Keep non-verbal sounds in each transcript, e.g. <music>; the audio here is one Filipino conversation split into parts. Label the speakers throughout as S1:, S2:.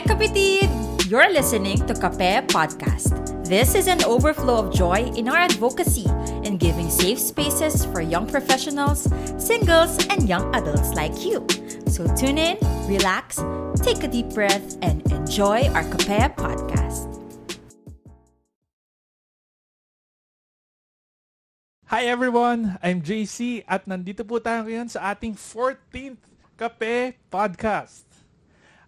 S1: Hi, kapitid! You're listening to Kape Podcast. This is an overflow of joy in our advocacy in giving safe spaces for young professionals, singles, and young adults like you. So tune in, relax, take a deep breath, and enjoy our Kape Podcast.
S2: Hi everyone, I'm JC at nandito po tayo ngayon sa ating 14th Kape Podcast.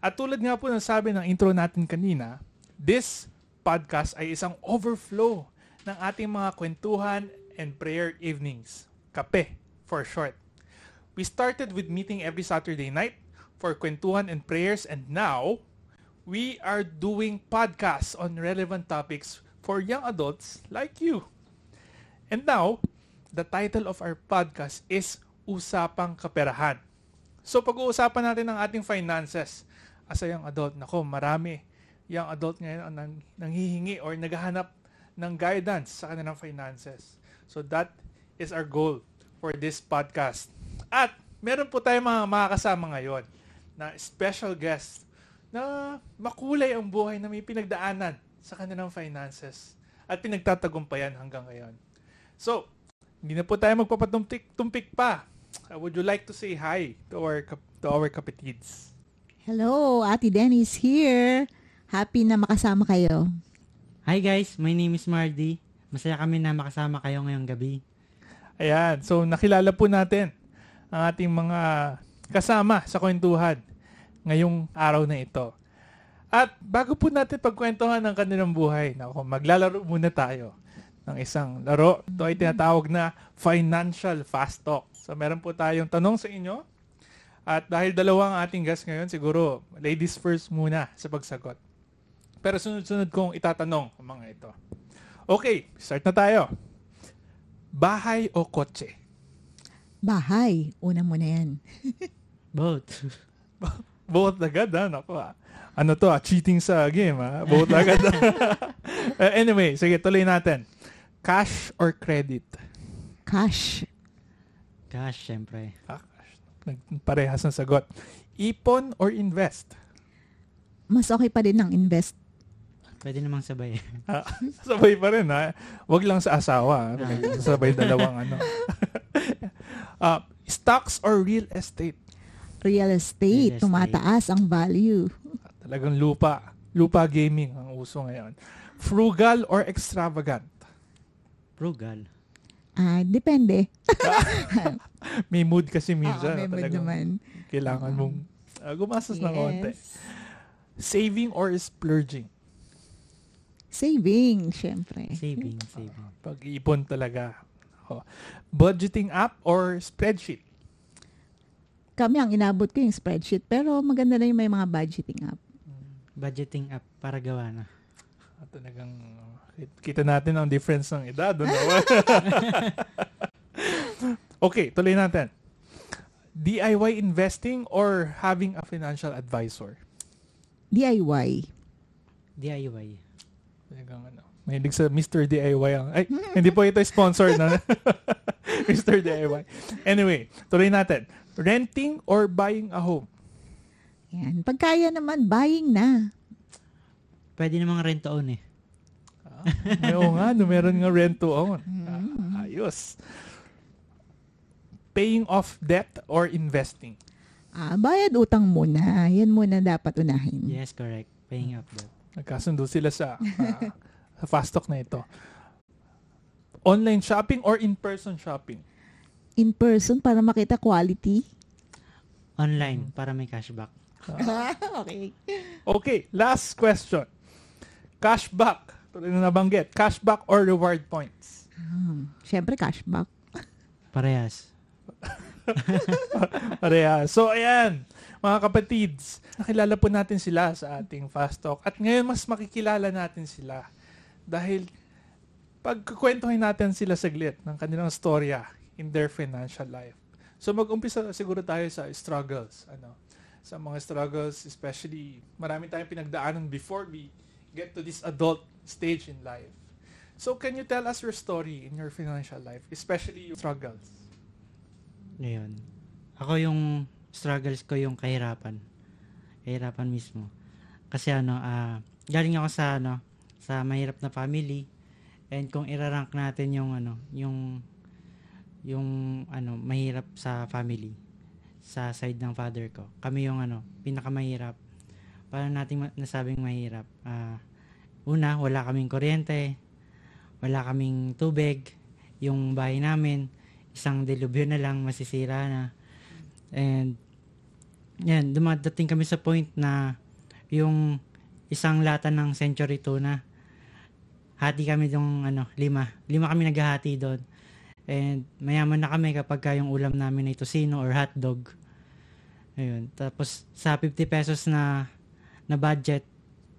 S2: At tulad nga po ng sabi ng intro natin kanina, this podcast ay isang overflow ng ating mga kwentuhan and prayer evenings. Kape, for short. We started with meeting every Saturday night for kwentuhan and prayers and now we are doing podcasts on relevant topics for young adults like you. And now, the title of our podcast is Usapang Kaperahan. So pag-uusapan natin ang ating finances as a young adult. Nako, marami young adult ngayon ang nang, nanghihingi or naghahanap ng guidance sa kanilang finances. So that is our goal for this podcast. At meron po tayong mga makakasama ngayon na special guest na makulay ang buhay na may pinagdaanan sa kanilang finances at pinagtatagumpayan hanggang ngayon. So, hindi na po tayo magpapatumpik-tumpik pa. Uh, would you like to say hi to our to our kapatids?
S3: Hello, Ate Dennis here. Happy na makasama kayo.
S4: Hi guys, my name is Mardy. Masaya kami na makasama kayo ngayong gabi.
S2: Ayan, so nakilala po natin ang ating mga kasama sa kwentuhan ngayong araw na ito. At bago po natin pagkwentuhan ng kanilang buhay, nako, maglalaro muna tayo ng isang laro. Ito ay tinatawag na Financial Fast Talk. So meron po tayong tanong sa inyo at dahil dalawa ang ating guest ngayon, siguro ladies first muna sa pagsagot. Pero sunod-sunod kong itatanong ang mga ito. Okay, start na tayo. Bahay o kotse?
S3: Bahay, una mo na yan. <laughs>
S4: Both. <laughs>
S2: Both agad ha, naku ha. Ano to ah, cheating sa game ha. Both <laughs> agad. Uh, anyway, sige, tuloy natin. Cash or credit?
S3: Cash.
S4: Cash, syempre.
S2: Ah, Parehas ng sagot. Ipon or invest?
S3: Mas okay pa din ng invest.
S4: Pwede namang sabay. <laughs>
S2: Ah, sabay pa rin ha. Wag lang sa asawa. ha. Sabay dalawang ano. <laughs> Ah, stocks or real estate?
S3: Real estate,
S4: Real estate.
S3: tumataas ang value.
S2: Talagang lupa. Lupa gaming ang uso ngayon. Frugal or extravagant?
S4: Frugal.
S3: Ah, depende. <laughs>
S2: May mood kasi
S3: Oo,
S2: minsan.
S3: may mood
S2: Talagang
S3: naman.
S2: Kailangan mong ah, gumastos ng konti.
S3: Yes.
S2: Saving or splurging?
S3: Saving, syempre.
S4: Saving, saving.
S2: Pag-iipon talaga. Oh. Budgeting app or spreadsheet?
S3: Kami ang inabot ko yung spreadsheet, pero maganda na yung may mga budgeting app.
S4: Budgeting app para gawa na.
S2: Ah, talagang kita natin ang difference ng edad. Ano? <laughs> okay, tuloy natin. DIY investing or having a financial advisor?
S3: DIY.
S4: DIY.
S2: Talagang ano, mahilig sa Mr. DIY ang, ay, hindi po ito sponsor na <laughs> Mr. DIY. Anyway, tuloy natin. Renting or buying a home?
S3: Yan. Pagkaya naman, buying na.
S4: Pwede namang rent to own eh.
S2: Ah, <laughs> Oo nga, no, meron nga rent to own. Ah, ayos. Paying off debt or investing?
S3: Ah, bayad utang muna. Yan muna dapat unahin.
S4: Yes, correct. Paying up that.
S2: Nagkasundo sila sa, ah, <laughs> sa fast talk na ito. Online shopping or in-person shopping?
S3: In person para makita quality.
S4: Online para may cashback. <laughs>
S3: okay.
S2: Okay, last question. Cashback. Tuloy na nabanggit. Cashback or reward points?
S3: Hmm. Syempre, cashback.
S4: Parehas. <laughs>
S2: Pareha. So, ayan, mga kapatids, nakilala po natin sila sa ating Fast Talk. At ngayon, mas makikilala natin sila. Dahil, pagkukwentuhin natin sila saglit ng kanilang storya in their financial life. So, mag-umpisa siguro tayo sa struggles. Ano, sa mga struggles, especially, marami tayong pinagdaanan before we get to this adult stage in life. So, can you tell us your story in your financial life, especially your struggles?
S4: Ngayon. Ako yung struggles ko yung kahirapan. Kahirapan mismo. Kasi ano, ah, galing ako sa ano, sa mahirap na family. And kung irarank natin yung ano, yung yung ano, mahirap sa family sa side ng father ko. Kami yung ano, pinakamahirap. Paano natin ma- nasabing mahirap? Ah, una, wala kaming kuryente, wala kaming tubig, yung bahay namin, isang dilubyo na lang, masisira na. And, yan, dumadating kami sa point na yung isang lata ng century tuna, hati kami yung ano, lima. Lima kami naghahati doon. And mayaman na kami kapag ka yung ulam namin ay tosino or hotdog. Ayun. Tapos sa 50 pesos na na budget,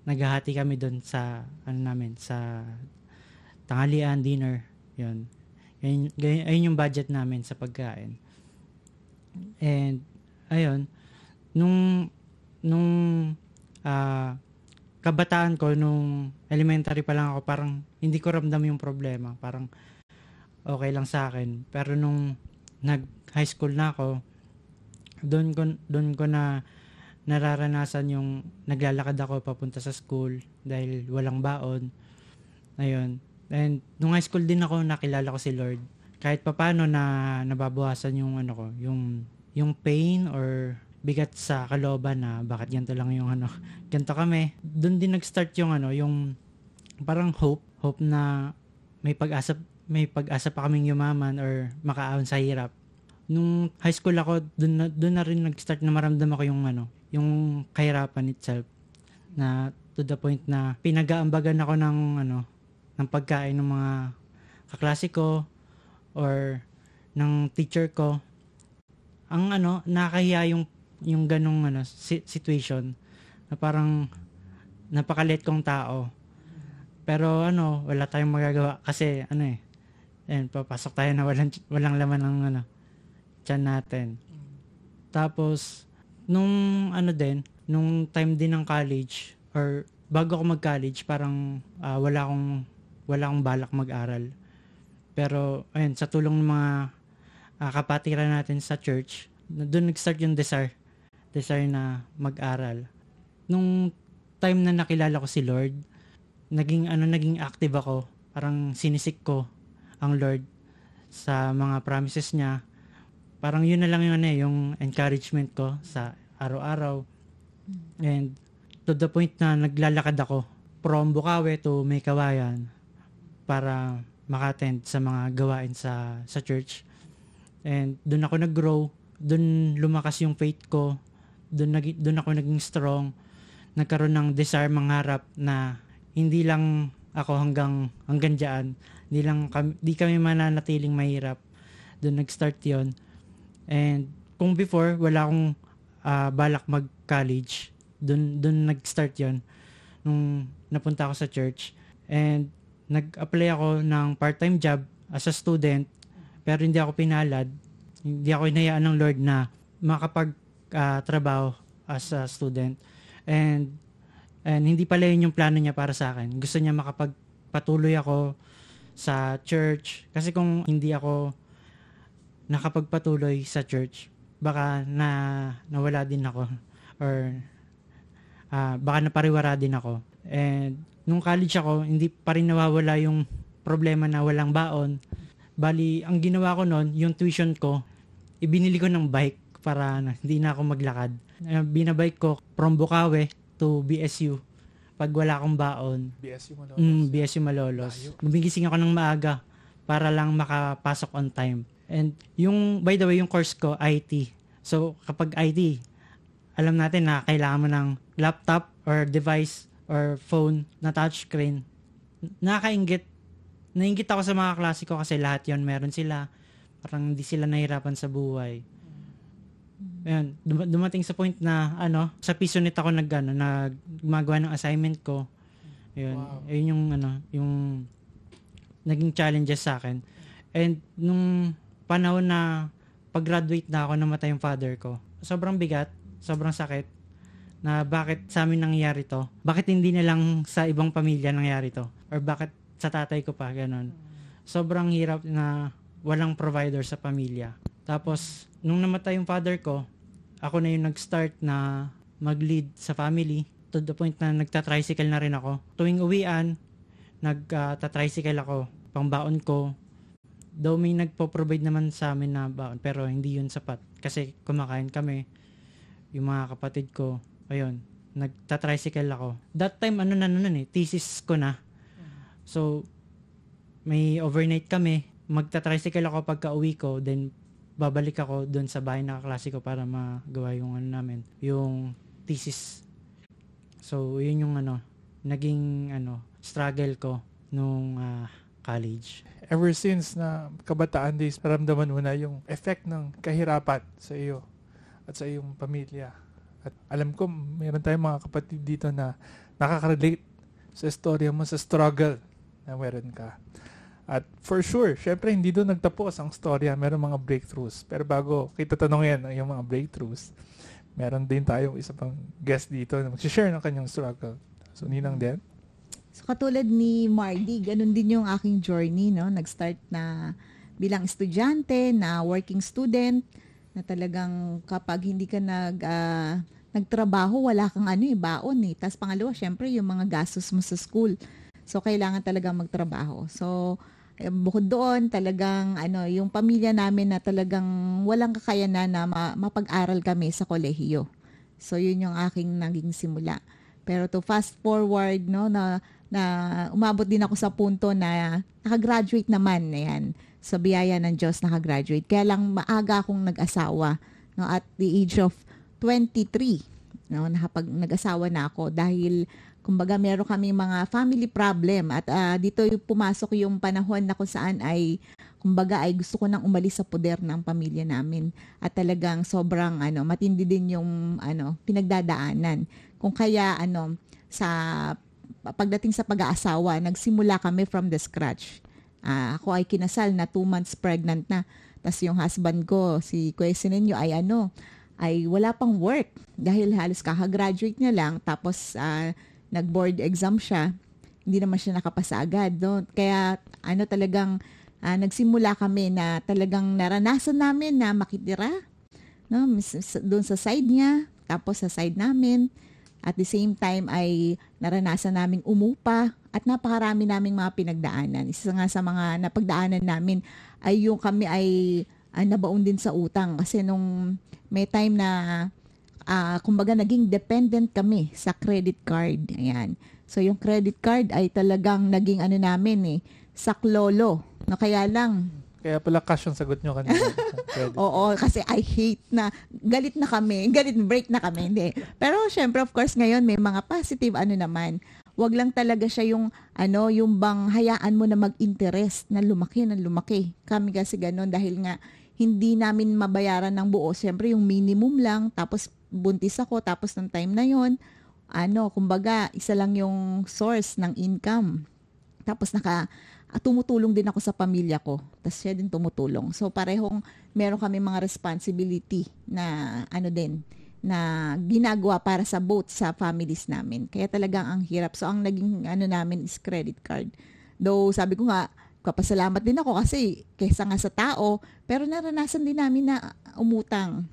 S4: naghahati kami doon sa ano namin, sa tanghalian, dinner. Yun. Ayun, ayun yung budget namin sa pagkain. And ayun, nung nung ah, kabataan ko nung elementary pa lang ako, parang hindi ko ramdam yung problema. Parang okay lang sa akin. Pero nung nag high school na ako, doon ko doon ko na nararanasan yung naglalakad ako papunta sa school dahil walang baon. Ayun. And nung high school din ako nakilala ko si Lord. Kahit papano na nababawasan yung ano ko, yung yung pain or bigat sa kalooban na bakit ganito lang yung ano, <laughs> ganito kami. Doon din nag-start yung ano, yung parang hope, hope na may pag-asa may pag-asa pa kaming yumaman or makaahon sa hirap. Nung high school ako, doon na, doon na rin nag-start na maramdaman ko yung ano, yung kahirapan itself na to the point na pinag-aambagan ako ng ano, ng pagkain ng mga kaklase ko or ng teacher ko. Ang ano, nakahiya yung yung ganong ano si- situation na parang napakalit kong tao. Pero ano, wala tayong magagawa kasi ano eh. Ayan, papasok tayo na walang walang laman ng ano tiyan natin. Tapos nung ano din, nung time din ng college or bago ako mag-college, parang ah, wala akong wala akong balak mag-aral. Pero ayun, sa tulong ng mga ah, kapatiran natin sa church, doon nag-start yung desire desire na mag-aral. Nung time na nakilala ko si Lord, naging ano naging active ako. Parang sinisik ko ang Lord sa mga promises niya. Parang yun na lang yung ano eh, yung encouragement ko sa araw-araw. And to the point na naglalakad ako from Bukawi to Maykawayan para makattend sa mga gawain sa sa church. And doon ako nag-grow, doon lumakas yung faith ko, doon nag doon ako naging strong. Nagkaroon ng desire mangarap na hindi lang ako hanggang hanggang diyan, hindi lang kami, di kami mananatiling mahirap. Doon nag-start 'yon. And kung before wala akong ah, balak mag-college, doon doon nag-start 'yon nung napunta ako sa church. And nag-apply ako ng part-time job as a student pero hindi ako pinalad. Hindi ako inayaan ng Lord na makapag ah, trabaho as a student. And and hindi pala yun yung plano niya para sa akin. Gusto niya makapagpatuloy ako sa church kasi kung hindi ako nakapagpatuloy sa church, baka na nawala din ako or ah, baka napariwara din ako. And nung college ako, hindi pa rin nawawala yung problema na walang baon. Bali, ang ginawa ko noon, yung tuition ko, ibinili ko ng bike para na, hindi na ako maglakad. Uh, binabike ko from Bukawi to BSU pag wala akong baon.
S2: BSU mo
S4: Mm, BSU Malolos. Gumigising ako ng maaga para lang makapasok on time. And yung, by the way, yung course ko, IT. So, kapag IT, alam natin na kailangan mo ng laptop or device or phone na touchscreen. Nakakaingit. Naingit ako sa mga klase ko kasi lahat yon meron sila. Parang hindi sila nahirapan sa buhay. Ayan, dum- dumating sa point na ano, sa Pisonet ako nag ano, nag gumagawa ng assignment ko. Ayun,
S2: Wow.
S4: ayun yung ano, yung naging challenges sa akin. And nung panahon na pag-graduate na ako, namatay yung father ko. Sobrang bigat, sobrang sakit na bakit sa amin nangyari to? Bakit hindi na lang sa ibang pamilya nangyari to? Or bakit sa tatay ko pa, ganun. Sobrang hirap na walang provider sa pamilya. Tapos, nung namatay yung father ko, ako na yung nag-start na mag-lead sa family. to the point na nagta-tricycle na rin ako. Tuwing uwian, nagta-tricycle ako, pangbaon ko. Though may nagpo-provide naman sa amin na baon, pero hindi yun sapat. Kasi kumakain kami, yung mga kapatid ko, ayun, nagta-tricycle ako. That time, ano na nun eh, thesis ko na. So, may overnight kami, magta-tricycle ako pagka uwi ko, then babalik ako doon sa bahay na kaklase ko para magawa yung ano namin, yung thesis. So, yun yung ano, naging ano, struggle ko nung ah, college.
S2: Ever since na kabataan days, naramdaman mo na yung effect ng kahirapan sa iyo at sa iyong pamilya. At alam ko, meron tayong mga kapatid dito na nakaka-relate sa istorya mo, sa struggle na meron ka. At for sure, syempre hindi doon nagtapos ang storya, meron mga breakthroughs. Pero bago kita tanongin ang iyong mga breakthroughs, meron din tayong isa pang guest dito na mag-share ng kanyang struggle. So, Ninang din.
S3: So katulad ni Mardy, ganun din yung aking journey, no? Nag-start na bilang estudyante, na working student, na talagang kapag hindi ka nag ah, nagtrabaho, wala kang ano eh, baon eh. Tapos pangalawa, syempre yung mga gastos mo sa school. So kailangan talaga magtrabaho. So eh, bukod doon, talagang ano, yung pamilya namin na talagang walang kakayanan na ma- mapag-aral kami sa kolehiyo. So yun yung aking naging simula. Pero to fast forward, no, na, na umabot din ako sa punto na nakagraduate naman, ayan. Sa biyaya ng Diyos, nakagraduate. Kaya lang maaga akong nag-asawa, no, at the age of 23, no, nakapag nag-asawa na ako dahil kumbaga meron kami mga family problem at ah, dito yung pumasok yung panahon na kung saan ay kumbaga ay gusto ko nang umalis sa poder ng pamilya namin at talagang sobrang ano matindi din yung ano pinagdadaanan kung kaya ano sa pagdating sa pag-aasawa nagsimula kami from the scratch. Ah, ako ay kinasal na two months pregnant na. Tas yung husband ko si Kuya Sinenyo ay ano ay wala pang work. Dahil halos kakagraduate niya lang tapos ah, nag-board exam siya. Hindi naman siya nakapasa agad no? kaya ano talagang ah, nagsimula kami na talagang naranasan namin na makitira no? Doon sa side niya tapos sa side namin at the same time ay naranasan naming umupa at napakarami naming mga pinagdaanan. Isa nga sa mga napagdaanan namin ay yung kami ay ah, nabaon din sa utang kasi nung may time na ah, kumbaga naging dependent kami sa credit card. Ayan. So yung credit card ay talagang naging ano namin eh, saklolo. No, kaya lang,
S2: Kaya pala cash yung sagot nyo kanina. <laughs>
S3: Oo, kasi I hate na galit na kami, galit break na kami, hindi. Pero syempre of course ngayon may mga positive ano naman. Wag lang talaga siya yung ano, yung bang hayaan mo na mag-interest na lumaki na lumaki. Kami kasi ganun dahil nga hindi namin mabayaran ng buo. Syempre yung minimum lang, tapos buntis ako, tapos ng time na yon ano, kumbaga, isa lang yung source ng income. Tapos naka tumutulong din ako sa pamilya ko. Tapos siya din tumutulong. So parehong meron kami mga responsibility na ano din na ginagawa para sa both sa families namin. Kaya talagang ang hirap. So ang naging ano namin is credit card. Though sabi ko nga, kapasalamat din ako kasi kaysa nga sa tao, pero naranasan din namin na umutang.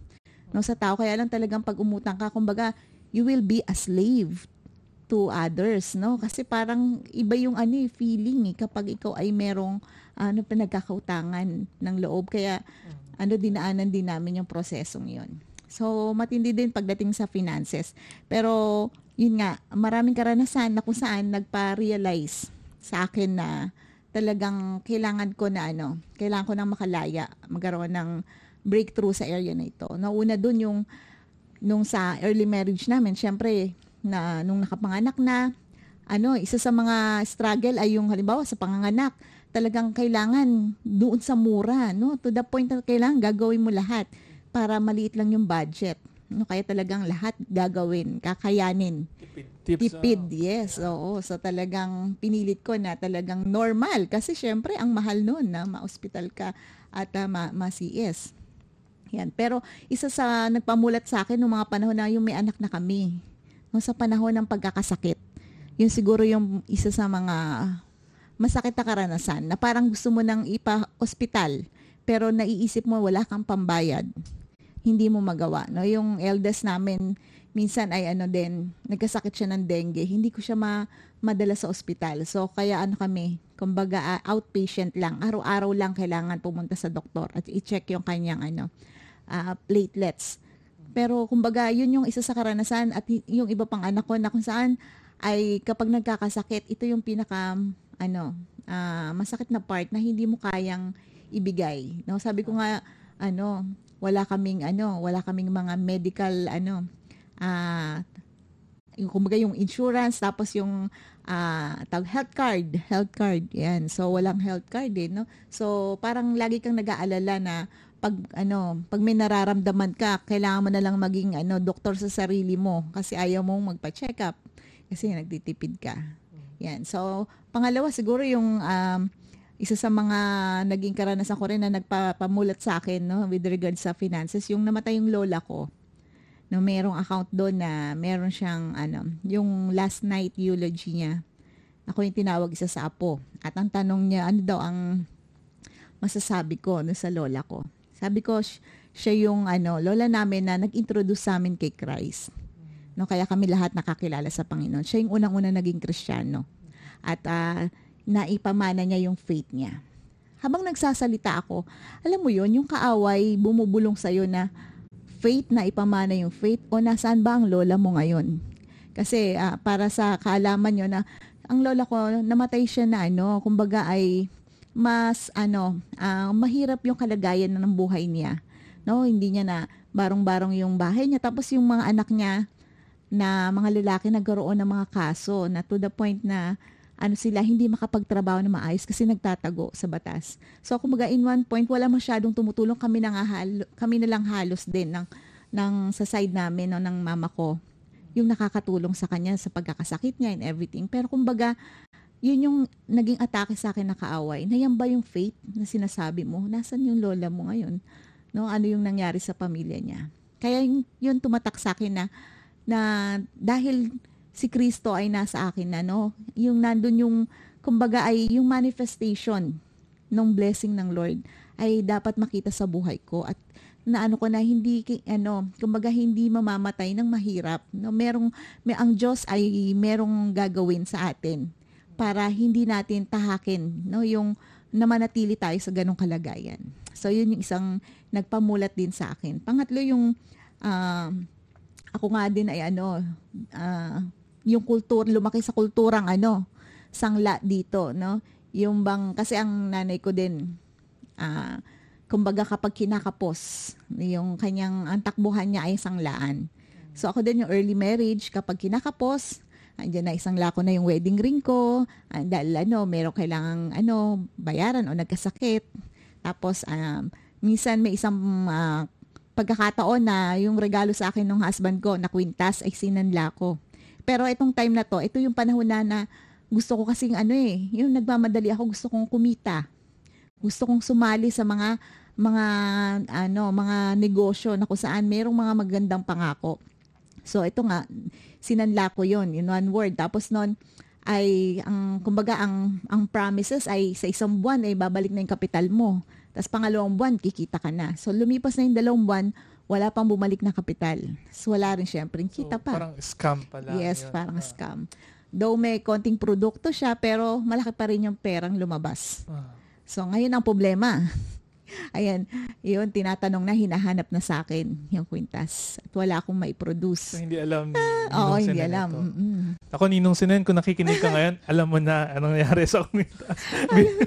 S3: No, sa tao kaya lang talagang pag umutang ka, kumbaga, you will be a slave to others, no? Kasi parang iba yung ano eh, feeling eh, kapag ikaw ay merong ano pinagkakautangan ng loob. Kaya ano dinaanan din namin yung prosesong yon. So matindi din pagdating sa finances. Pero yun nga, maraming karanasan na kung saan nagpa-realize sa akin na talagang kailangan ko na ano, kailangan ko nang makalaya, magkaroon ng breakthrough sa area na ito. Nauna dun yung nung sa early marriage namin, syempre na nung nakapanganak na, ano, isa sa mga struggle ay yung halimbawa sa panganganak, talagang kailangan doon sa mura, no? To the point na kailangan gagawin mo lahat para maliit lang yung budget. No, kaya talagang lahat gagawin, kakayanin.
S2: Tipid. Tips,
S3: Tipid,
S2: ah.
S3: yes. Oo. So talagang pinilit ko na talagang normal kasi syempre ang mahal noon na ma-hospital ka at uh, ma- ma-CS. Yan. Pero isa sa nagpamulat sa akin noong mga panahon na yung may anak na kami. No, sa panahon ng pagkakasakit. Yun siguro yung isa sa mga masakit na karanasan na parang gusto mo nang ipa-hospital pero naiisip mo wala kang pambayad. Hindi mo magawa. No? Yung eldest namin, minsan ay ano din, nagkasakit siya ng dengue. Hindi ko siya ma madala sa ospital. So, kaya ano kami, kumbaga uh, outpatient lang. Araw-araw lang kailangan pumunta sa doktor at i-check yung kanyang ano, uh, platelets. Pero kumbaga, yun yung isa sa karanasan at yung iba pang anak ko na kung saan ay kapag nagkakasakit, ito yung pinaka ano, uh, masakit na part na hindi mo kayang ibigay. No, sabi ko nga ano, wala kaming ano, wala kaming mga medical ano, ah uh, yung kumbaga yung insurance tapos yung uh, tag health card, health card. Yan. So walang health card din, no? So parang lagi kang nag-aalala na pag ano, pag may nararamdaman ka, kailangan mo na lang maging ano, doktor sa sarili mo kasi ayaw mong magpa-check up kasi nagtitipid ka. Yan. So pangalawa siguro yung um, isa sa mga naging karanasan ko rin na nagpapamulat sa akin no with regards sa finances yung namatay yung lola ko no merong account doon na meron siyang ano, yung last night eulogy niya. Ako yung tinawag isa sa apo. At ang tanong niya, ano daw ang masasabi ko no, sa lola ko. Sabi ko, siya yung ano, lola namin na nag-introduce sa amin kay Christ. No, kaya kami lahat nakakilala sa Panginoon. Siya yung unang-una naging Kristiyano. At uh, naipamana niya yung faith niya. Habang nagsasalita ako, alam mo yon yung kaaway bumubulong sa'yo na faith na ipamana yung faith o nasaan ba ang lola mo ngayon? Kasi uh, para sa kaalaman nyo na ang lola ko namatay siya na ano, kumbaga ay mas ano, uh, mahirap yung kalagayan ng buhay niya. No, hindi niya na barong-barong yung bahay niya tapos yung mga anak niya na mga lalaki nagkaroon ng mga kaso na to the point na ano sila, hindi makapagtrabaho na maayos kasi nagtatago sa batas. So, kumbaga, in one point, wala masyadong tumutulong. Kami na, halo, kami na lang halos din ng, ng, sa side namin, no, ng mama ko, yung nakakatulong sa kanya sa pagkakasakit niya and everything. Pero kumbaga, yun yung naging atake sa akin na kaaway. Na yan ba yung faith na sinasabi mo? Nasaan yung lola mo ngayon? No, ano yung nangyari sa pamilya niya? Kaya yun, yun tumatak sa akin na, na dahil si Kristo ay nasa akin na, no? Yung nandun yung, kumbaga ay yung manifestation ng blessing ng Lord ay dapat makita sa buhay ko at na ano ko na hindi ano kumbaga hindi mamamatay ng mahirap no merong may ang Diyos ay merong gagawin sa atin para hindi natin tahakin no yung namanatili tayo sa ganong kalagayan so yun yung isang nagpamulat din sa akin pangatlo yung uh, ako nga din ay ano uh, yung kultur, lumaki sa kulturang ano, sangla dito, no? Yung bang, kasi ang nanay ko din, uh, kumbaga kapag kinakapos, yung kanyang, ang takbuhan niya ay sanglaan. So ako din yung early marriage, kapag kinakapos, andyan na isang lako na yung wedding ring ko, uh, dahil ano, meron kailangang ano, bayaran o nagkasakit. Tapos, um, minsan may isang uh, pagkakataon na yung regalo sa akin ng husband ko na kwintas ay sinanla ko. Pero itong time na to, ito yung panahon na, na gusto ko kasing ano eh, yung nagmamadali ako, gusto kong kumita. Gusto kong sumali sa mga mga ano, mga negosyo na kung saan merong mga magandang pangako. So ito nga, sinanla ko 'yon in one word. Tapos noon ay ang kumbaga ang ang promises ay sa isang buwan ay babalik na yung kapital mo. Tapos pangalawang buwan kikita ka na. So lumipas na yung dalawang buwan, wala pang bumalik na kapital. So, wala rin syempre. Kita so, pa.
S2: Parang scam pala.
S3: Yes, yun. parang ah. scam. Though may konting produkto siya, pero malaki pa rin yung perang lumabas. Ah. So, ngayon ang problema. <laughs> Ayan, yun, tinatanong na, hinahanap na sa akin yung kwintas. At wala akong maiproduce.
S2: So, hindi alam
S3: ah, Oo, hindi alam. Mm-hmm.
S2: Ako, Ninong Sinen, kung nakikinig ka ngayon, <laughs> alam mo na anong nangyari sa kwintas.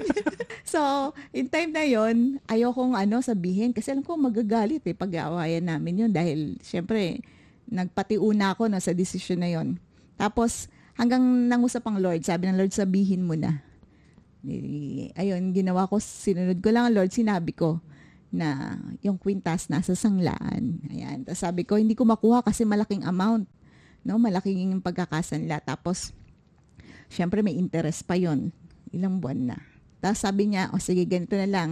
S2: <laughs>
S3: so, in time na yon ayokong ano sabihin kasi alam ko magagalit eh pag-aawayan namin yun dahil syempre nagpatiuna ako no, sa decision na yon. Tapos hanggang nangusap ang Lord, sabi ng Lord sabihin mo na. Eh, ayun, ginawa ko, sinunod ko lang ang Lord, sinabi ko na yung kwintas nasa sanglaan. Ayan. Tapos sabi ko, hindi ko makuha kasi malaking amount. No, malaking pagkakasanla. Tapos, syempre may interest pa yon Ilang buwan na. Tapos sabi niya, o oh, sige, ganito na lang.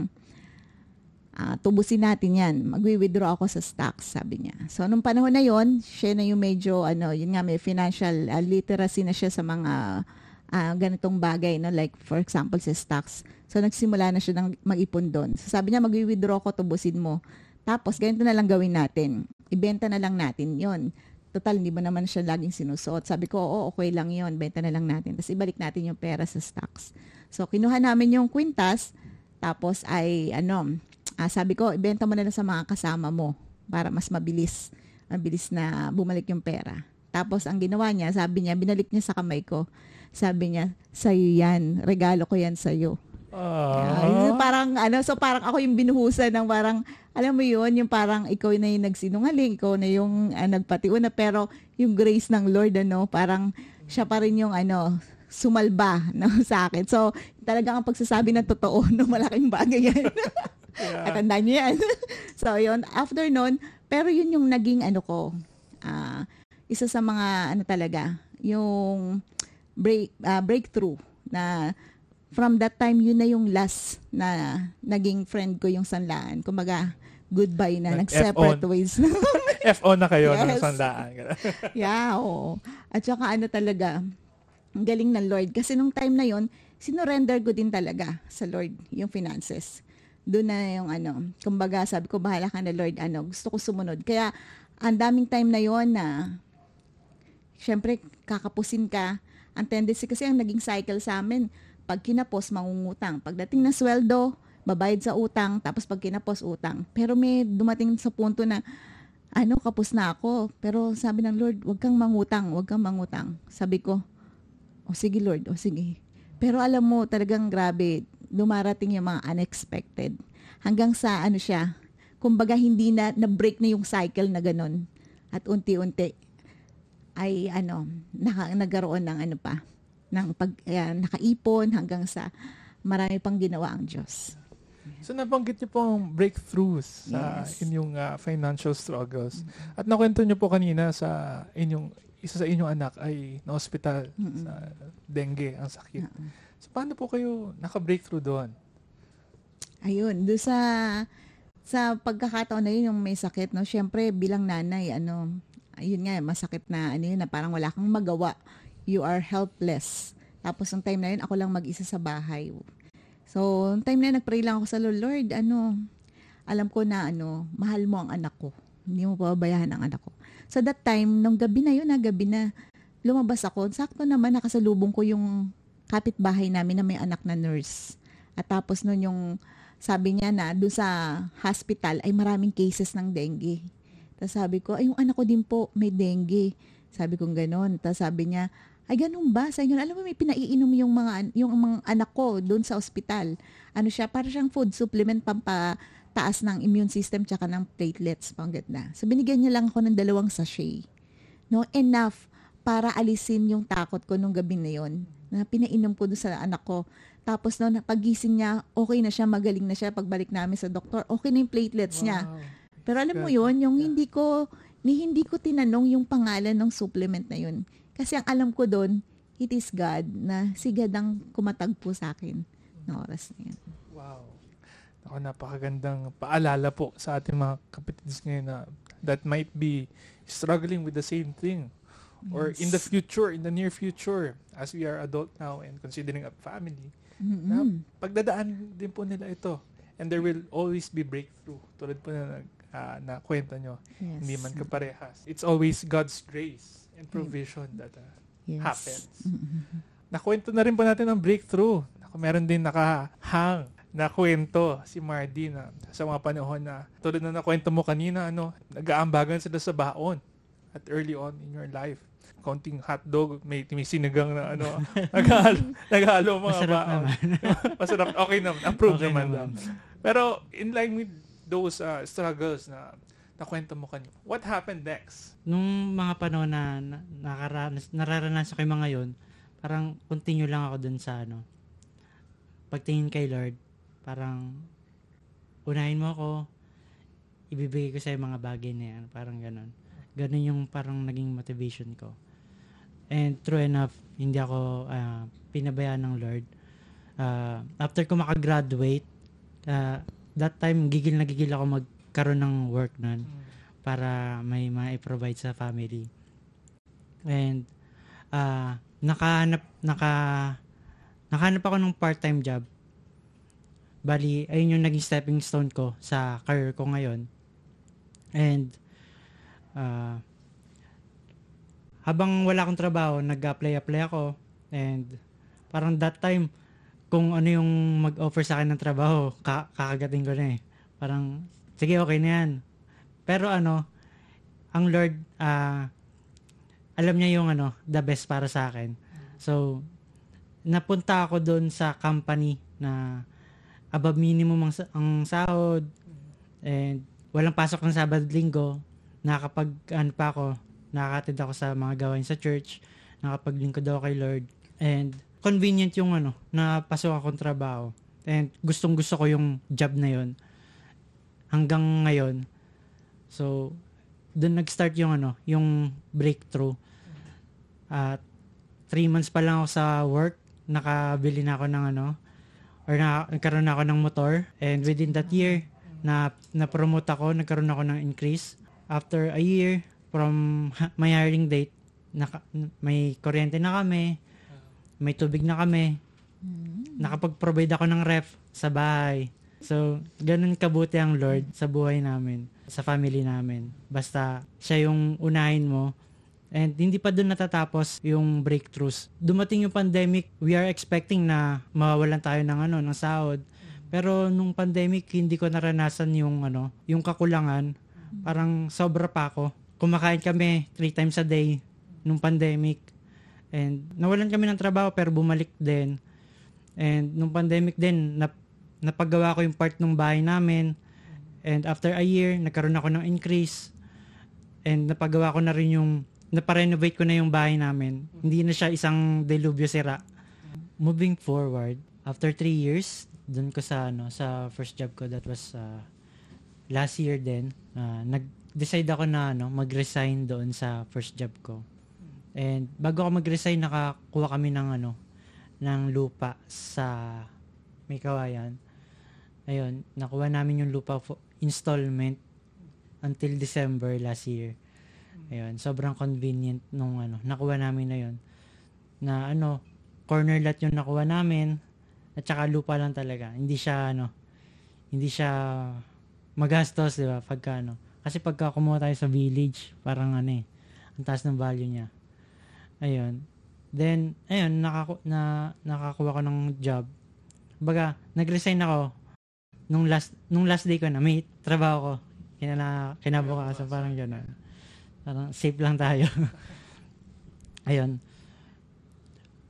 S3: Uh, tubusin natin yan. Magwi-withdraw ako sa stocks, sabi niya. So, nung panahon na yon siya na yung medyo, ano, yun nga, may financial uh, literacy na siya sa mga uh, ganitong bagay, no? like for example, sa stocks. So, nagsimula na siya ng mag-ipon doon. So, sabi niya, magwi-withdraw ko, tubusin mo. Tapos, ganito na lang gawin natin. Ibenta na lang natin yon total, hindi mo naman siya laging sinusuot. Sabi ko, oo, okay lang yon benta na lang natin. Tapos ibalik natin yung pera sa stocks. So, kinuha namin yung kwintas, tapos ay, ano, ah, sabi ko, ibenta mo na lang sa mga kasama mo para mas mabilis, mabilis na bumalik yung pera. Tapos, ang ginawa niya, sabi niya, binalik niya sa kamay ko. Sabi niya, sa'yo yan, regalo ko yan sa'yo.
S2: Ah.
S3: Ah, parang ano, so parang ako yung binuhusan ng parang alam mo yun, yung parang ikaw na yung nagsinungaling, ikaw na yung uh, nagpatiuna pero yung grace ng Lord ano, parang siya pa rin yung ano, sumalba <laughs> no, sa akin. So, talagang ang pagsasabi ng totoo <laughs> no malaking bagay yan.
S2: Yeah.
S3: At tandaan niyo yan. <laughs> so, yun. After nun, pero yun yung naging ano ko, ah, isa sa mga ano talaga, yung break, ah, breakthrough na from that time, yun na yung last na naging friend ko yung sanlaan. Kumbaga, goodbye na.
S2: Nag-
S3: Nag-separate
S2: F-on.
S3: ways. <laughs>
S2: F.O. na kayo ng
S3: Yes.
S2: sandaan. <laughs>
S3: yeah, oo. At saka ano talaga, ang galing ng Lord. Kasi nung time na yon sinorender ko din talaga sa Lord yung finances. Doon na yung ano, kumbaga sabi ko, bahala ka na Lord, ano, gusto ko sumunod. Kaya, ang daming time na yon na, syempre, kakapusin ka. Ang tendency kasi ang naging cycle sa amin, pag kinapos, mangungutang. Pagdating ng sweldo, babayad sa utang, tapos pag kinapos, utang. Pero may dumating sa punto na, ano, kapos na ako. Pero sabi ng Lord, wag kang mangutang, wag kang mangutang. Sabi ko, o sige Lord, o sige. Pero alam mo, talagang grabe, dumarating yung mga unexpected. Hanggang sa ano siya, kumbaga hindi na, na-break na yung cycle na ganun. At unti-unti, ay ano, naka, nagkaroon ng ano pa, ng pag, ayan, nakaipon hanggang sa marami pang ginawa ang Diyos.
S2: So nabanggit niyo po ang breakthroughs sa
S3: Yes.
S2: inyong ah, financial struggles. At nakwento niyo po kanina sa inyong isa sa inyong anak ay na hospital
S3: Mm-mm.
S2: sa dengue ang sakit.
S3: Oo.
S2: So paano po kayo naka-breakthrough doon?
S3: Ayun, do sa sa pagkakataon na yun yung may sakit, no? Syempre bilang nanay, ano, ayun nga, masakit na ano yun, na parang wala kang magawa. You are helpless. Tapos yung time na yun, ako lang mag-isa sa bahay. So, yung time na yun, nag-pray lang ako sa Lord, Lord, ano, alam ko na ano, mahal mo ang anak ko. Hindi mo pababayaan ang anak ko. So that time, nung gabi na yun, na gabi na, lumabas ako. Sakto naman, nakasalubong ko yung kapitbahay namin na may anak na nurse. At tapos nun yung sabi niya na doon sa hospital ay maraming cases ng dengue. Tapos sabi ko, ay yung anak ko din po may dengue. Sabi ko gano'n. Tapos sabi niya, ay ganun ba? Sa inyo, alam mo may pinaiinom yung mga, yung mga anak ko doon sa ospital. Ano siya, para siyang food supplement pampataas ng immune system tsaka ng platelets. Pangganda. So binigyan niya lang ako ng dalawang sachet. No, enough para alisin yung takot ko nung gabi na yon na pinainom ko doon sa anak ko. Tapos no, pagising niya, okay na siya, magaling na siya. Pagbalik namin sa doktor, okay na yung platelets niya. Pero alam mo yon yung hindi ko, ni hindi ko tinanong yung pangalan ng supplement na yun. Kasi ang alam ko doon, it is God na si God ang kumatagpo sa akin na oras na yun.
S2: Wow. Ako, napakagandang paalala po sa ating mga kapatids ngayon na that might be struggling with the same thing. Or in the
S3: Yes.
S2: future, in the near future, as we are adult now and considering a family,
S3: Mm-mm.
S2: pagdadaan din po nila ito. And there will always be breakthrough. Tulad po na, nag- ah, na kwento nyo,
S3: Yes.
S2: hindi man kaparehas. It's always God's grace and provision that ah,
S3: Yes.
S2: happens.
S3: Mm-mm.
S2: Nakwento na rin po natin ng breakthrough. Ako, meron din nakahang na kwento si Mardy na sa mga panahon na tulad na nakwento mo kanina, ano, nag-aambagan sila sa baon at early on in your life. Konting hotdog, may, may sinigang na ano, <laughs> naghalo, naghalo mga
S4: Masarap
S2: baon.
S4: naman. <laughs>
S2: Masarap. Okay naman. Approved
S4: Okay
S2: naman.
S4: naman.
S2: Pero in line with those uh, struggles na nakwento mo kanina, what happened next?
S4: Nung mga panahon na, na nakaranas, nararanasan ko mga yun, parang continue lang ako dun sa ano, pagtingin kay Lord, parang unahin mo ako, ibibigay ko sa mga bagay na yan, parang ganun. Ganun yung parang naging motivation ko. And true enough, hindi ako ah, pinabayaan ng Lord. Ah, after ko makagraduate, ah, that time gigil na gigil ako magkaroon ng work nun para may ma-provide sa family. And ah nakahanap naka nakahanap ako ng part-time job. Bali, ayun yung naging stepping stone ko sa career ko ngayon. And ah habang wala akong trabaho, nag-apply-apply ako. And parang that time, kung ano yung mag-offer sa akin ng trabaho, ka- kakagating ko na eh. Parang, sige, okay na yan. Pero ano, ang Lord, ah, alam niya yung ano, the best para sa akin. So, napunta ako doon sa company na above minimum ang, ang sahod and walang pasok ng Sabado Linggo. Nakapag, ano pa ako, nakakatid ako sa mga gawain sa church. Nakapaglingkod ako kay Lord. And convenient yung ano, napasok akong trabaho. And gustong gusto ko yung job na yon hanggang ngayon. So, doon nag-start yung ano, yung breakthrough. At three months pa lang ako sa work, nakabili na ako ng ano, or na, nagkaroon na ako ng motor. And within that year, na na-promote ako, nagkaroon ako ng increase. After a year from <laughs> my hiring date, naka, may kuryente na kami, may tubig na kami, nakapag-provide ako ng ref sa bahay. So, ganun kabuti ang Lord sa buhay namin, sa family namin. Basta siya yung unahin mo. And hindi pa doon natatapos yung breakthroughs. Dumating yung pandemic, we are expecting na mawawalan tayo ng ano, ng sahod. Pero nung pandemic, hindi ko naranasan yung ano, yung kakulangan. Parang sobra pa ako. Kumakain kami three times a day nung pandemic. And nawalan kami ng trabaho pero bumalik din. And nung pandemic din, nap, napagawa ko yung part ng bahay namin. And after a year, nagkaroon ako ng increase. And napagawa ko na rin yung, naparenovate ko na yung bahay namin. Hindi na siya isang delubyo sira. Moving forward, after three years, dun ko sa, ano, sa first job ko, that was uh, last year din, uh, nag-decide ako na ano, mag-resign doon sa first job ko. And bago ako mag-resign, nakakuha kami ng ano, ng lupa sa may kawayan. Ayun, nakuha namin yung lupa for installment until December last year. Ayun, sobrang convenient nung ano, nakuha namin na yun. Na ano, corner lot yung nakuha namin at saka lupa lang talaga. Hindi siya ano, hindi siya magastos, di ba? Pagka ano. Kasi pagka kumuha tayo sa village, parang ano eh, ang taas ng value niya. Ayun. Then, ayun, nakaku na, nakakuha ko ng job. Baga, nag-resign ako nung last nung last day ko na may trabaho ko. Kinala, kinabukasan parang gano'n. Parang safe lang tayo. <laughs> ayun.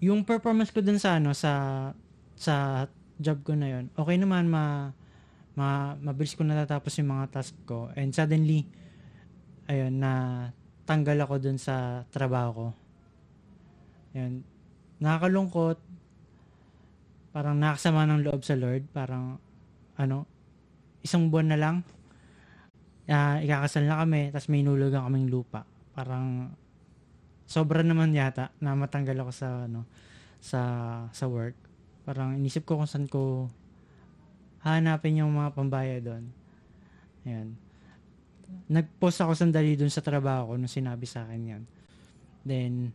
S4: Yung performance ko dun sa ano sa sa job ko na yon okay naman ma, ma mabilis ko natatapos yung mga task ko and suddenly ayun na tanggal ako dun sa trabaho ko Ayun. Nakakalungkot. Parang nakasama ng loob sa Lord. Parang, ano, isang buwan na lang, uh, ikakasal na kami, tapos may nulugan kaming lupa. Parang, sobra naman yata na matanggal ako sa, ano, sa, sa work. Parang, inisip ko kung saan ko hanapin yung mga pambaya doon. Ayan. Nag-post ako sandali doon sa trabaho ko nung sinabi sa akin yan. Then,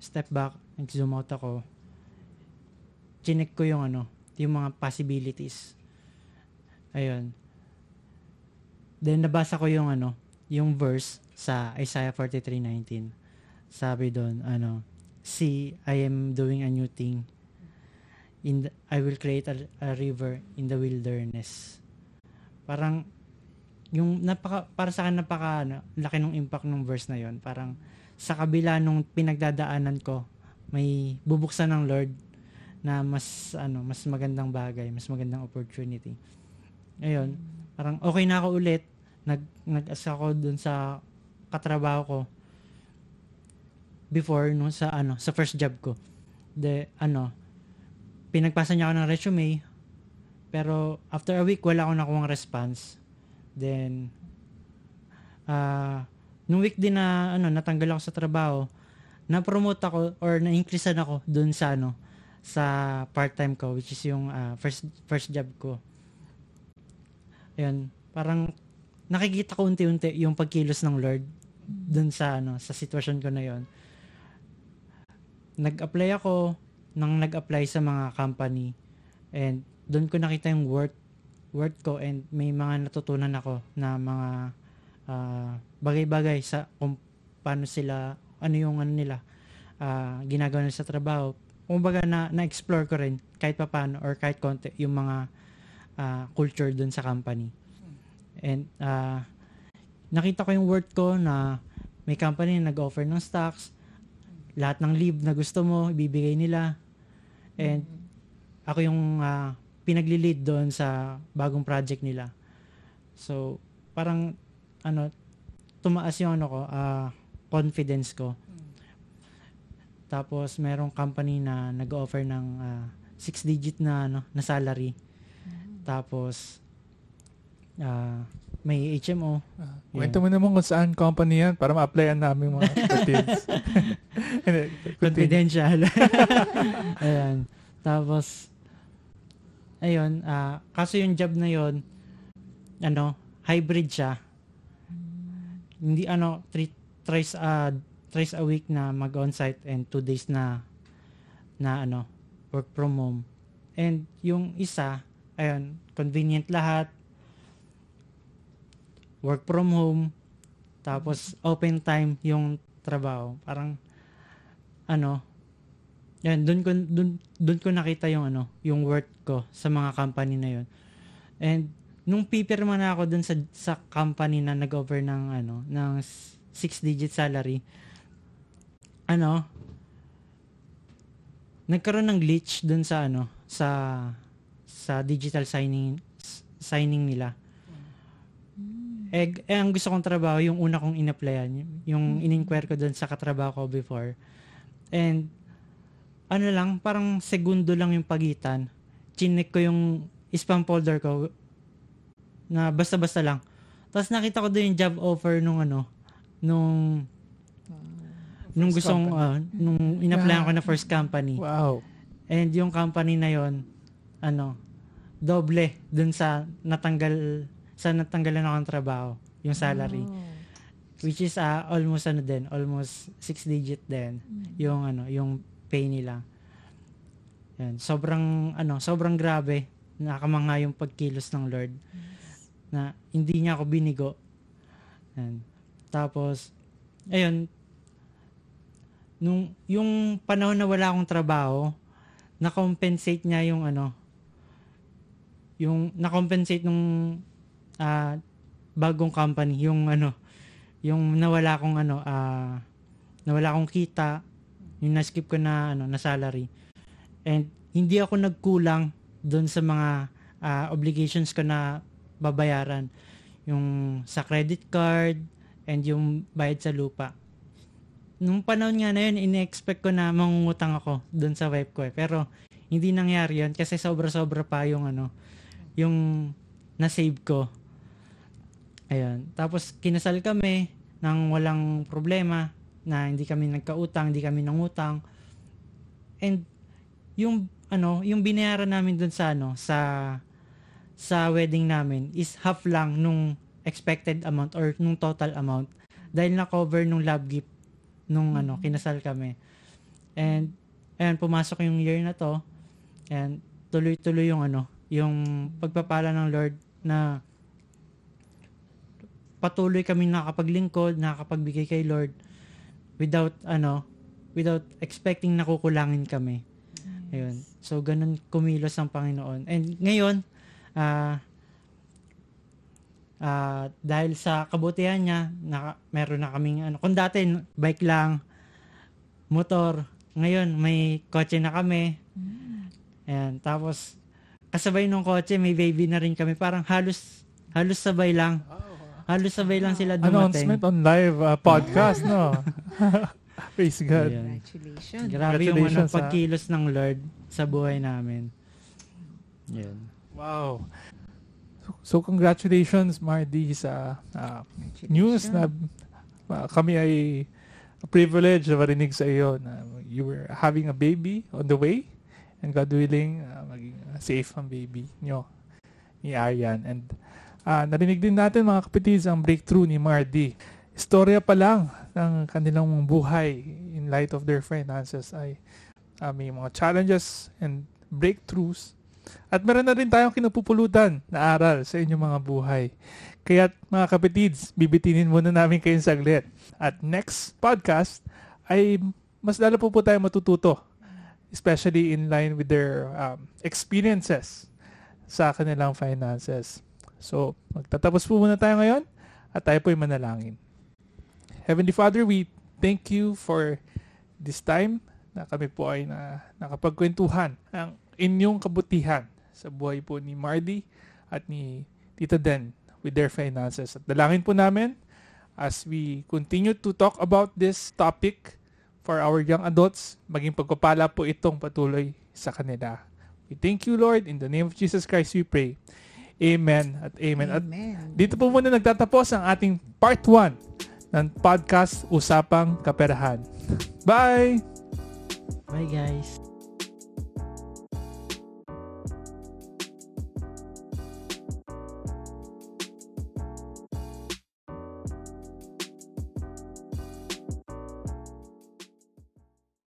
S4: step back, nag-zoom out ako, chinek ko yung ano, yung mga possibilities. Ayun. Then nabasa ko yung ano, yung verse sa Isaiah 43:19. Sabi doon, ano, See, I am doing a new thing. In the, I will create a, a river in the wilderness. Parang yung napaka para sa akin napaka ano, laki ng impact ng verse na yon. Parang sa kabila nung pinagdadaanan ko, may bubuksan ng Lord na mas ano, mas magandang bagay, mas magandang opportunity. Ayun, parang okay na ako ulit. Nag nag-asa ako dun sa katrabaho ko before no sa ano, sa first job ko. De ano, pinagpasa niya ako ng resume pero after a week wala akong nakuha response. Then uh, nung week din na ano natanggal ako sa trabaho, na-promote ako or na-increasean ako doon sa ano sa part-time ko which is yung uh, first first job ko. Ayun, parang nakikita ko unti-unti yung pagkilos ng Lord doon sa ano sa sitwasyon ko na yon. Nag-apply ako nang nag-apply sa mga company and doon ko nakita yung worth worth ko and may mga natutunan ako na mga uh, bagay-bagay sa kung paano sila ano yung ano nila, ah, ginagawa nila sa trabaho. Kumbaga na, na-explore ko rin kahit papaano or kahit konti yung mga ah, culture dun sa company. And ah, nakita ko yung work ko na may company na nag-offer ng stocks, lahat ng leave na gusto mo, ibibigay nila. And ako yung ah, pinagli-lead doon sa bagong project nila. So, parang ano, tumaas yung ano ko, ah, confidence ko. Tapos merong company na nag-offer ng ah, six digit na ano, na salary. Tapos ah, may HMO.
S2: Ah, Kwento mo naman kung saan company yan para ma-applyan namin mga <laughs> <laughs> continue.
S4: confidential. <laughs> Ayan. Tapos, ayun, ah, kaso yung job na yon ano, hybrid siya. Hindi, ano, three, thrice, uh, thrice a week na mag-on-site and two days na, na, ano, work from home. And yung isa, ayun, convenient lahat, work from home, tapos open time yung trabaho. Parang, ano, yan, doon ko, doon, doon ko nakita yung ano, yung worth ko sa mga company na yun. And, nung pipirma na ako doon sa, sa company na nag-offer ng, ano, ng six-digit salary, ano, nagkaroon ng glitch doon sa, ano, sa, sa digital signing, signing nila. Eh, eh, ang gusto kong trabaho, yung una kong in-applyan, yung in-inquire ko doon sa katrabaho ko before. And, ano lang, parang segundo lang yung pagitan. Chinek ko yung spam folder ko na basta-basta lang. Tapos nakita ko doon yung job offer nung ano, nung nung
S2: First
S4: gustong
S2: company.
S4: ah, nung in-applyan ko na first company.
S2: Wow.
S4: And yung company na yon ano, doble dun sa natanggal sa natanggalan ako ng trabaho, yung salary. Which is ah, almost ano din, almost six digit din yung ano, yung pay nila. Yan, sobrang ano, sobrang grabe. Nakamanga yung pagkilos ng Lord na hindi niya ako binigo. Yan. Tapos ayun nung yung panahon na wala akong trabaho, na-compensate niya yung ano yung na-compensate nung ah, bagong company, yung ano yung nawala akong ano ah nawala akong kita, yung na-skip ko na ano na salary. And hindi ako nagkulang doon sa mga ah, obligations ko na babayaran. Yung sa credit card and yung bayad sa lupa. Nung panahon nga na yun, ine-expect ko na mangungutang ako doon sa wife ko eh. Pero hindi nangyari yun kasi sobra-sobra pa yung ano, yung na-save ko. Ayun. Tapos kinasal kami nang walang problema na hindi kami nagkautang, hindi kami nangutang. And yung ano, yung binayaran namin dun sa ano, sa sa wedding namin is half lang nung expected amount or nung total amount dahil na-cover nung love gift nung ano, kinasal kami. And ayan, pumasok yung year na to. And tuloy-tuloy yung ano, yung pagpapala ng Lord na patuloy kami nakapaglingkod, nakapagbigay kay Lord without ano, without expecting na kukulangin kami. Ayun. So ganun kumilos ang Panginoon. And ngayon, ah ah, dahil sa kabutihan niya, naka, meron na kaming ano, kung dati bike lang, motor, ngayon may kotse na kami. Ayan, tapos kasabay nung kotse, may baby na rin kami. Parang halos halos sabay lang. Halos sabay lang sila dumating.
S2: Announcement on live uh, podcast, no? <laughs> Praise God.
S4: Ayan.
S3: Congratulations.
S4: Grabe yung ano,
S2: Congratulations,
S4: pagkilos ng Lord sa buhay namin. Yan.
S2: Wow. So, so congratulations, Mardy, sa uh, news na uh, kami ay privilege na marinig sa iyo na you were having a baby on the way and God willing, uh, maging safe ang baby nyo ni Arian. And uh, narinig din natin mga kapatids ang breakthrough ni Mardy. Istorya pa lang ng kanilang buhay in light of their finances ay uh, may mga challenges and breakthroughs at meron na rin tayong kinapupulutan na aral sa inyong mga buhay. Kaya mga kapatids, bibitinin muna namin kayo saglit. At next podcast ay mas lalo po po tayo matututo. Especially in line with their um, experiences sa kanilang finances. So, magtatapos po muna tayo ngayon at tayo po ay manalangin. Heavenly Father, we thank you for this time na kami po ay na, nakapagkwentuhan ng inyong kabutihan sa buhay po ni Mardy at ni Tita Den with their finances. At dalangin po namin as we continue to talk about this topic for our young adults, maging pagpapala po itong patuloy sa kanila. We thank you, Lord. In the name of Jesus Christ, we pray. Amen at amen. At
S3: Amen.
S2: dito po muna nagtatapos ang ating part 1 ng podcast Usapang Kaperahan. Bye!
S4: Bye guys.